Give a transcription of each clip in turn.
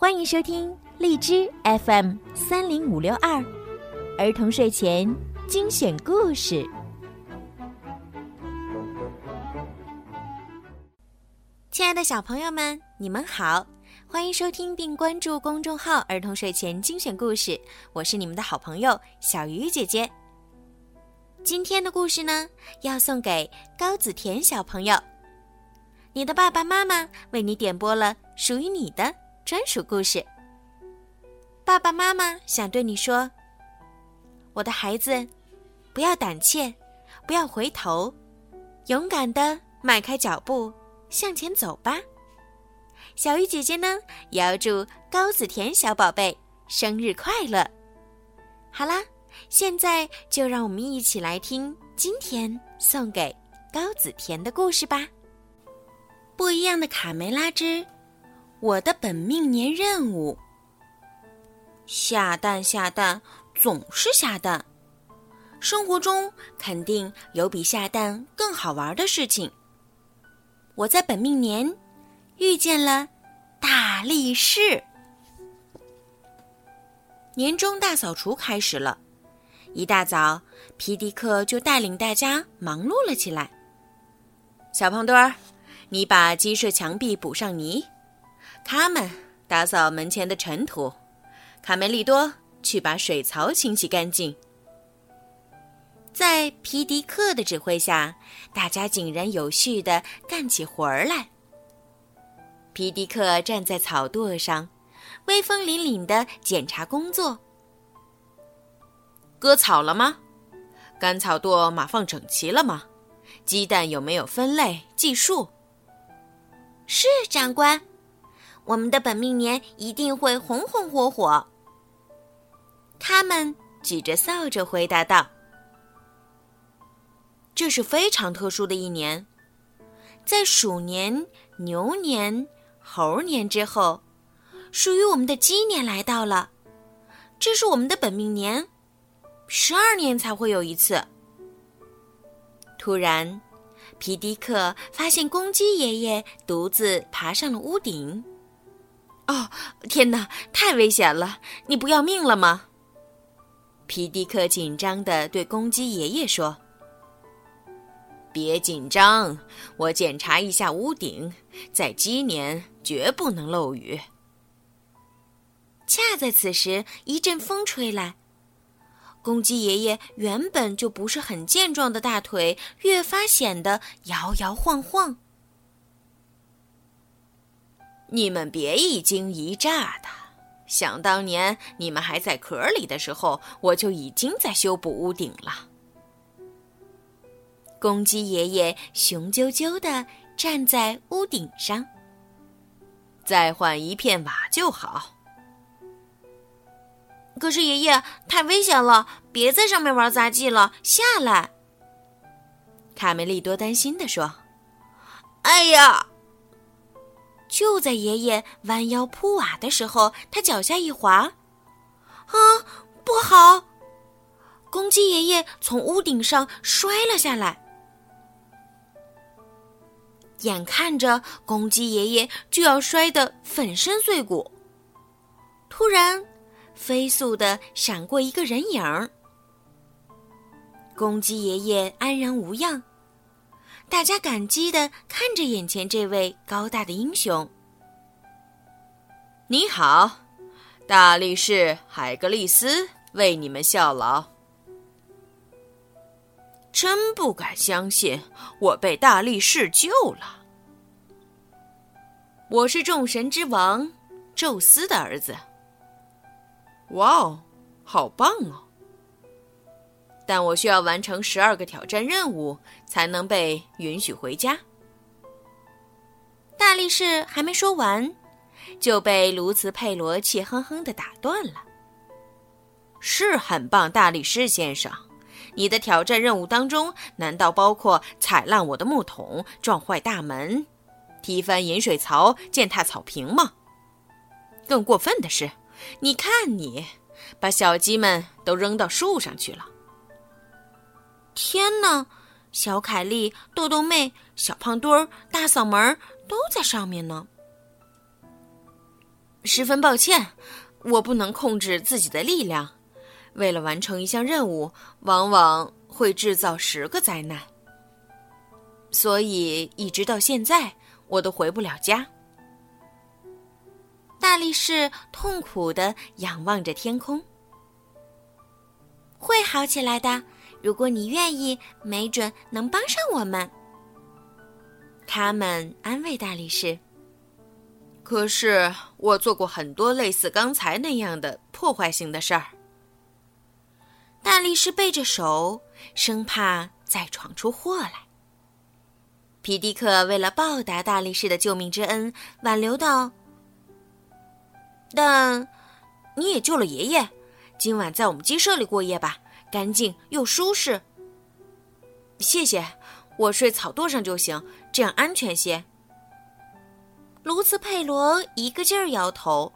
欢迎收听荔枝 FM 三零五六二儿童睡前精选故事。亲爱的小朋友们，你们好，欢迎收听并关注公众号“儿童睡前精选故事”，我是你们的好朋友小鱼姐姐。今天的故事呢，要送给高子田小朋友。你的爸爸妈妈为你点播了属于你的专属故事。爸爸妈妈想对你说：“我的孩子，不要胆怯，不要回头，勇敢的迈开脚步向前走吧。”小鱼姐姐呢，也要祝高子田小宝贝生日快乐。好啦，现在就让我们一起来听今天送给高子田的故事吧。不一样的卡梅拉之我的本命年任务。下蛋下蛋总是下蛋，生活中肯定有比下蛋更好玩的事情。我在本命年遇见了大力士。年终大扫除开始了，一大早，皮迪克就带领大家忙碌了起来。小胖墩儿。你把鸡舍墙壁补上泥，他们打扫门前的尘土，卡梅利多去把水槽清洗干净。在皮迪克的指挥下，大家井然有序地干起活儿来。皮迪克站在草垛上，威风凛凛地检查工作。割草了吗？干草垛码放整齐了吗？鸡蛋有没有分类计数？是长官，我们的本命年一定会红红火火。他们举着扫帚回答道：“这是非常特殊的一年，在鼠年、牛年、猴年之后，属于我们的鸡年来到了。这是我们的本命年，十二年才会有一次。”突然。皮迪克发现公鸡爷爷独自爬上了屋顶。哦，天哪，太危险了！你不要命了吗？皮迪克紧张地对公鸡爷爷说：“别紧张，我检查一下屋顶，在鸡年绝不能漏雨。”恰在此时，一阵风吹来。公鸡爷爷原本就不是很健壮的大腿，越发显得摇摇晃晃。你们别一惊一乍的，想当年你们还在壳里的时候，我就已经在修补屋顶了。公鸡爷爷雄赳赳的站在屋顶上，再换一片瓦就好。可是爷爷太危险了，别在上面玩杂技了，下来。卡梅利多担心的说：“哎呀！”就在爷爷弯腰铺瓦的时候，他脚下一滑，啊，不好！公鸡爷爷从屋顶上摔了下来，眼看着公鸡爷爷就要摔得粉身碎骨，突然。飞速的闪过一个人影儿，公鸡爷爷安然无恙，大家感激的看着眼前这位高大的英雄。你好，大力士海格力斯为你们效劳。真不敢相信，我被大力士救了。我是众神之王宙斯的儿子。哇哦，好棒哦！但我需要完成十二个挑战任务才能被允许回家。大力士还没说完，就被卢茨佩罗气哼哼的打断了。是很棒，大力士先生，你的挑战任务当中难道包括踩烂我的木桶、撞坏大门、踢翻饮水槽、践踏草坪吗？更过分的是。你看，你把小鸡们都扔到树上去了。天呐，小凯丽、豆豆妹、小胖墩儿、大嗓门儿都在上面呢。十分抱歉，我不能控制自己的力量。为了完成一项任务，往往会制造十个灾难。所以一直到现在，我都回不了家。”大力士痛苦的仰望着天空。会好起来的，如果你愿意，没准能帮上我们。他们安慰大力士。可是我做过很多类似刚才那样的破坏性的事儿。大力士背着手，生怕再闯出祸来。皮迪克为了报答大力士的救命之恩，挽留道：“但你也救了爷爷。”今晚在我们鸡舍里过夜吧，干净又舒适。谢谢，我睡草垛上就行，这样安全些。卢茨佩罗一个劲儿摇头：“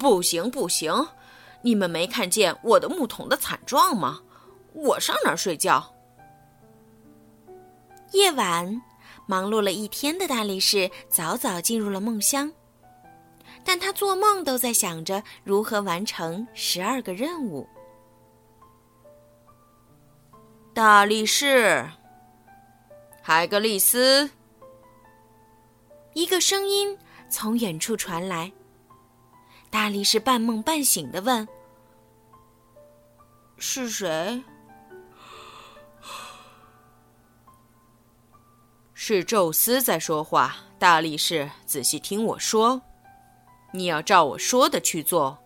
不行，不行！你们没看见我的木桶的惨状吗？我上哪儿睡觉？”夜晚，忙碌了一天的大力士早早进入了梦乡。但他做梦都在想着如何完成十二个任务。大力士，海格力斯，一个声音从远处传来。大力士半梦半醒的问：“是谁？”“是宙斯在说话。”大力士，仔细听我说。你要照我说的去做，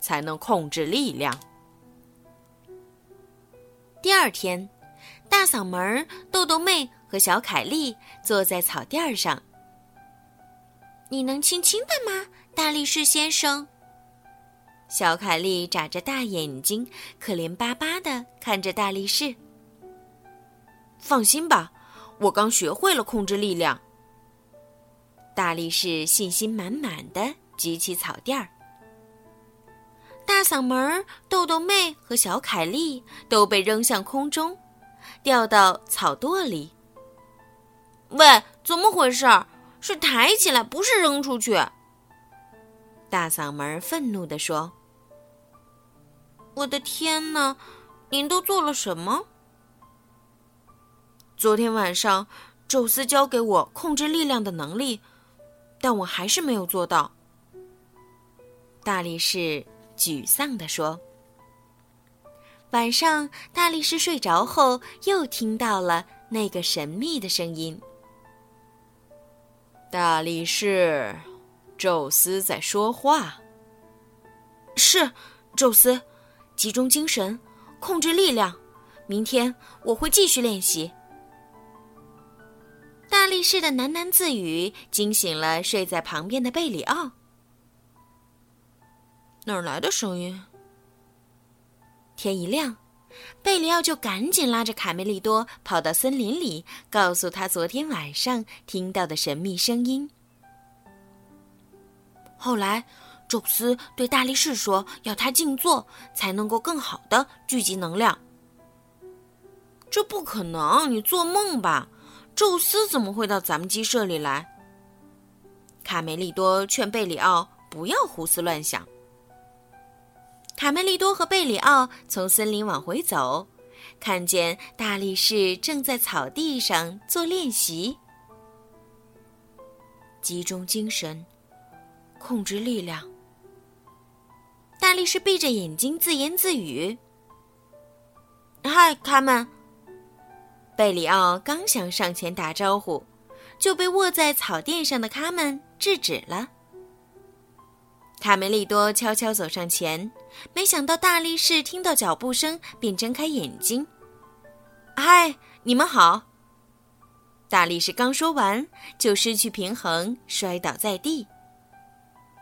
才能控制力量。第二天，大嗓门豆豆妹和小凯莉坐在草垫儿上。你能轻轻的吗，大力士先生？小凯莉眨着大眼睛，可怜巴巴的看着大力士。放心吧，我刚学会了控制力量。大力士信心满满的。举起草垫儿，大嗓门豆豆妹和小凯莉都被扔向空中，掉到草垛里。喂，怎么回事？是抬起来，不是扔出去。大嗓门愤怒地说：“我的天哪，您都做了什么？昨天晚上，宙斯教给我控制力量的能力，但我还是没有做到。”大力士沮丧地说：“晚上，大力士睡着后，又听到了那个神秘的声音。大力士，宙斯在说话。是，宙斯，集中精神，控制力量。明天我会继续练习。”大力士的喃喃自语惊醒了睡在旁边的贝里奥。哪儿来的声音？天一亮，贝里奥就赶紧拉着卡梅利多跑到森林里，告诉他昨天晚上听到的神秘声音。后来，宙斯对大力士说：“要他静坐，才能够更好的聚集能量。”这不可能，你做梦吧？宙斯怎么会到咱们鸡舍里来？卡梅利多劝贝里奥不要胡思乱想。卡梅利多和贝里奥从森林往回走，看见大力士正在草地上做练习。集中精神，控制力量。大力士闭着眼睛自言自语：“嗨，卡门！”贝里奥刚想上前打招呼，就被卧在草垫上的卡门制止了。卡梅利多悄悄走上前，没想到大力士听到脚步声便睁开眼睛。“嗨，你们好！”大力士刚说完，就失去平衡，摔倒在地。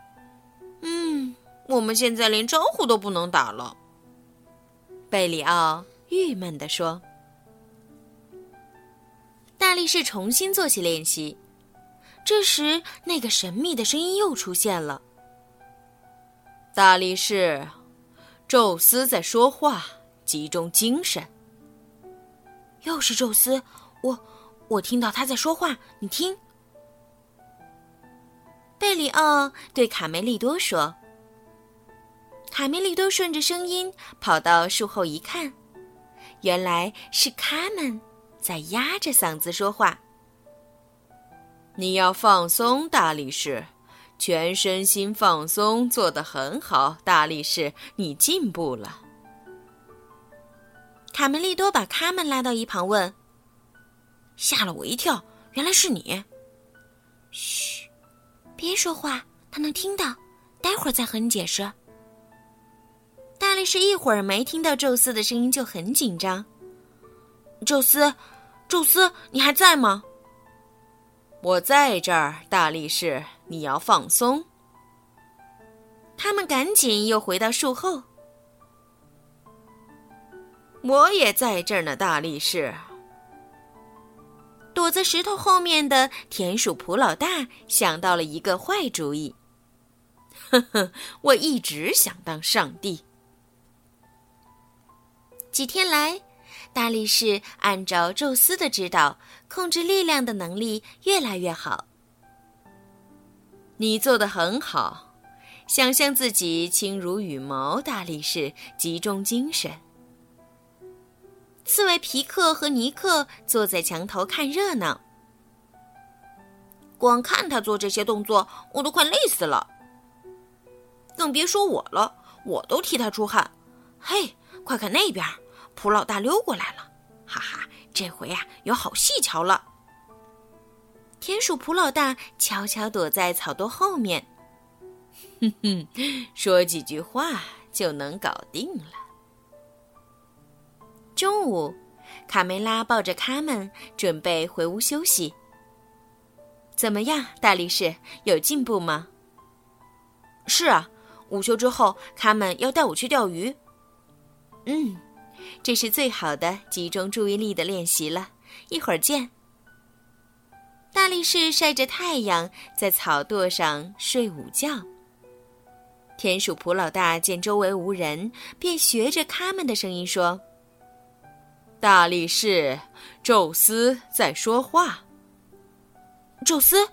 “嗯，我们现在连招呼都不能打了。”贝里奥郁闷地说。大力士重新做起练习，这时那个神秘的声音又出现了。大力士，宙斯在说话，集中精神。又是宙斯，我我听到他在说话，你听。贝里奥对卡梅利多说。卡梅利多顺着声音跑到树后一看，原来是卡门在压着嗓子说话。你要放松，大力士，全身心放松，做得很好，大力士，你进步了。卡梅利多把卡门拉到一旁问：“吓了我一跳，原来是你。”嘘，别说话，他能听到，待会儿再和你解释。大力士一会儿没听到宙斯的声音就很紧张。宙斯，宙斯，你还在吗？我在这儿，大力士，你要放松。他们赶紧又回到树后。我也在这儿呢，大力士。躲在石头后面的田鼠普老大想到了一个坏主意。呵呵，我一直想当上帝。几天来。大力士按照宙斯的指导，控制力量的能力越来越好。你做的很好，想象自己轻如羽毛。大力士，集中精神。刺猬皮克和尼克坐在墙头看热闹。光看他做这些动作，我都快累死了。更别说我了，我都替他出汗。嘿，快看那边！普老大溜过来了，哈哈，这回呀有好戏瞧了。田鼠普老大悄悄躲在草垛后面，哼哼，说几句话就能搞定了。中午，卡梅拉抱着卡门准备回屋休息。怎么样，大力士，有进步吗？是啊，午休之后，卡门要带我去钓鱼。嗯。这是最好的集中注意力的练习了。一会儿见。大力士晒着太阳，在草垛上睡午觉。田鼠普老大见周围无人，便学着他们的声音说：“大力士，宙斯在说话。”宙斯，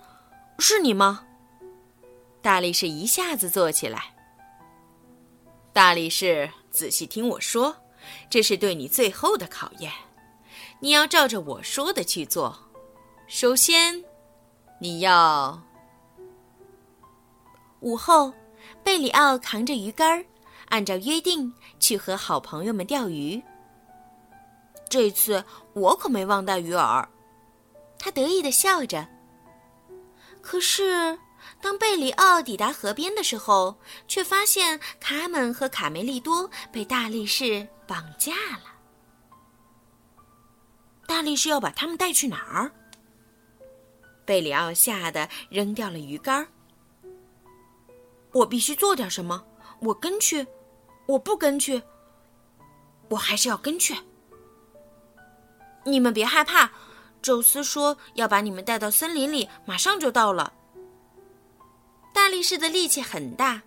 是你吗？大力士一下子坐起来。大力士，仔细听我说。这是对你最后的考验，你要照着我说的去做。首先，你要午后，贝里奥扛着鱼竿，按照约定去和好朋友们钓鱼。这次我可没忘带鱼饵，他得意的笑着。可是。当贝里奥抵达河边的时候，却发现卡门和卡梅利多被大力士绑架了。大力士要把他们带去哪儿？贝里奥吓得扔掉了鱼竿。我必须做点什么。我跟去，我不跟去，我还是要跟去。你们别害怕，宙斯说要把你们带到森林里，马上就到了。大力士的力气很大，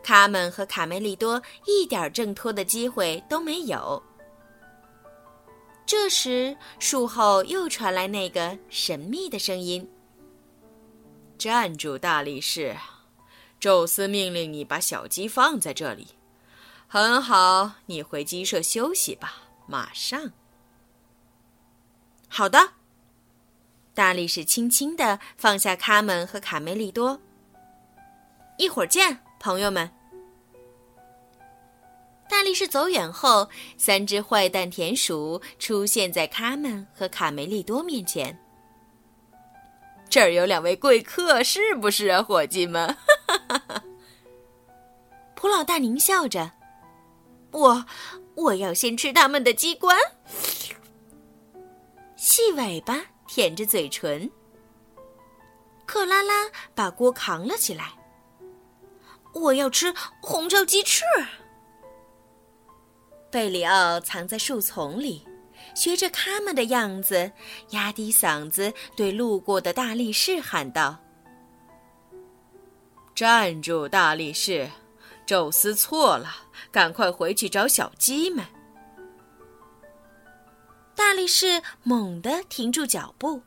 卡门和卡梅利多一点挣脱的机会都没有。这时，树后又传来那个神秘的声音：“站住，大力士！宙斯命令你把小鸡放在这里。很好，你回鸡舍休息吧，马上。”好的。大力士轻轻地放下卡门和卡梅利多。一会儿见，朋友们。大力士走远后，三只坏蛋田鼠出现在卡门和卡梅利多面前。这儿有两位贵客，是不是啊，伙计们？普老大狞笑着：“我，我要先吃他们的鸡冠。”细尾巴舔着嘴唇。克拉拉把锅扛了起来。我要吃红烧鸡翅。贝里奥藏在树丛里，学着他们的样子，压低嗓子对路过的大力士喊道：“站住，大力士！宙斯错了，赶快回去找小鸡们。”大力士猛地停住脚步。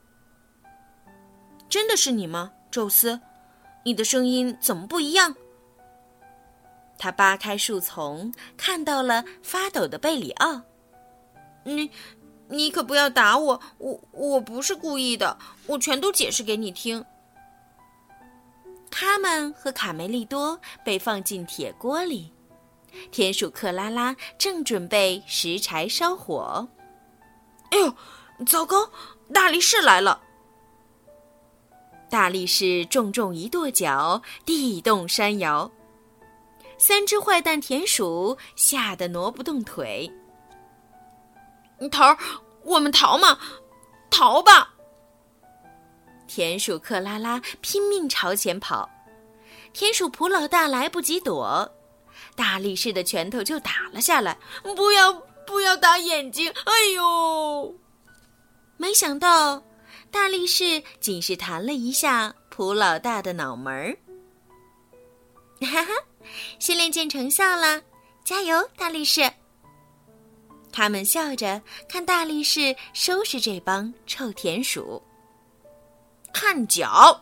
“真的是你吗，宙斯？你的声音怎么不一样？他扒开树丛，看到了发抖的贝里奥。你，你可不要打我！我我不是故意的，我全都解释给你听。他们和卡梅利多被放进铁锅里，田鼠克拉拉正准备拾柴烧火。哎呦，糟糕！大力士来了！大力士重重一跺脚，地动山摇。三只坏蛋田鼠吓得挪不动腿。头，我们逃嘛，逃吧！田鼠克拉拉拼命朝前跑，田鼠普老大来不及躲，大力士的拳头就打了下来。不要不要打眼睛！哎呦！没想到，大力士仅是弹了一下普老大的脑门儿。哈哈，训练见成效了，加油，大力士！他们笑着看大力士收拾这帮臭田鼠。看脚！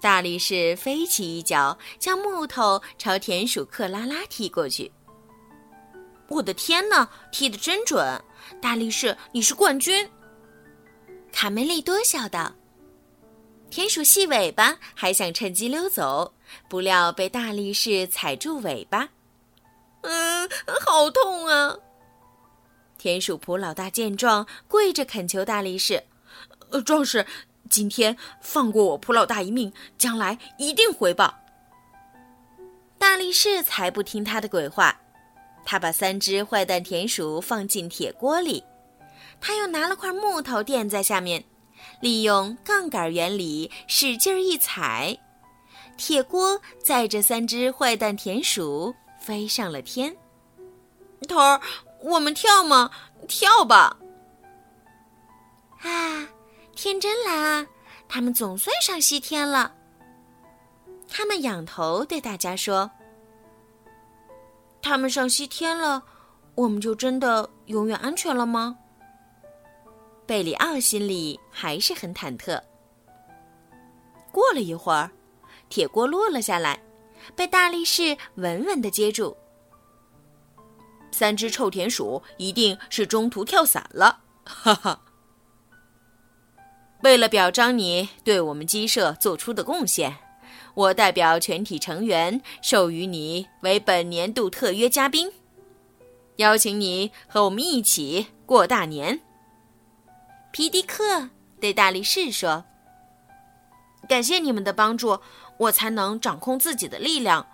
大力士飞起一脚，将木头朝田鼠克拉拉踢过去。我的天哪，踢得真准！大力士，你是冠军！卡梅利多笑道。田鼠细尾巴还想趁机溜走，不料被大力士踩住尾巴。嗯，好痛啊！田鼠普老大见状，跪着恳求大力士：“呃，壮士。”今天放过我普老大一命，将来一定回报。大力士才不听他的鬼话，他把三只坏蛋田鼠放进铁锅里，他又拿了块木头垫在下面，利用杠杆原理使劲一踩，铁锅载着三只坏蛋田鼠飞上了天。头儿，我们跳吗？跳吧！啊！天真蓝啊！他们总算上西天了。他们仰头对大家说：“他们上西天了，我们就真的永远安全了吗？”贝里奥心里还是很忐忑。过了一会儿，铁锅落了下来，被大力士稳稳的接住。三只臭田鼠一定是中途跳伞了，哈哈。为了表彰你对我们鸡舍做出的贡献，我代表全体成员授予你为本年度特约嘉宾，邀请你和我们一起过大年。皮迪克对大力士说：“感谢你们的帮助，我才能掌控自己的力量。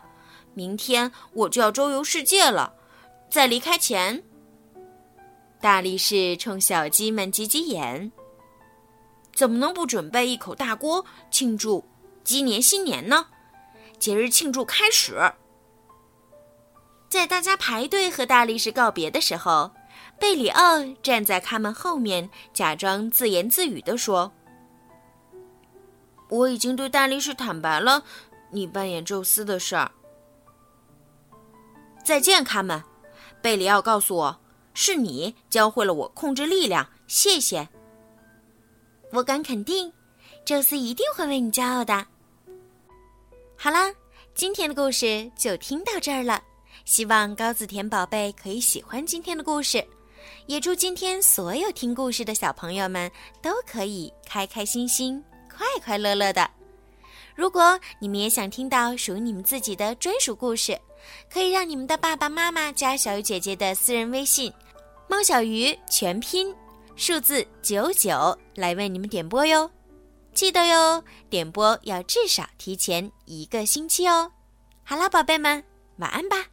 明天我就要周游世界了，在离开前，大力士冲小鸡们挤挤眼。”怎么能不准备一口大锅庆祝鸡年新年呢？节日庆祝开始。在大家排队和大力士告别的时候，贝里奥站在他们后面，假装自言自语地说：“我已经对大力士坦白了你扮演宙斯的事儿。”再见，卡门。贝里奥告诉我，是你教会了我控制力量。谢谢。我敢肯定，宙斯一定会为你骄傲的。好啦，今天的故事就听到这儿了。希望高子田宝贝可以喜欢今天的故事，也祝今天所有听故事的小朋友们都可以开开心心、快快乐乐的。如果你们也想听到属于你们自己的专属故事，可以让你们的爸爸妈妈加小鱼姐姐的私人微信“猫小鱼”全拼。数字九九来为你们点播哟，记得哟，点播要至少提前一个星期哦。好啦，宝贝们，晚安吧。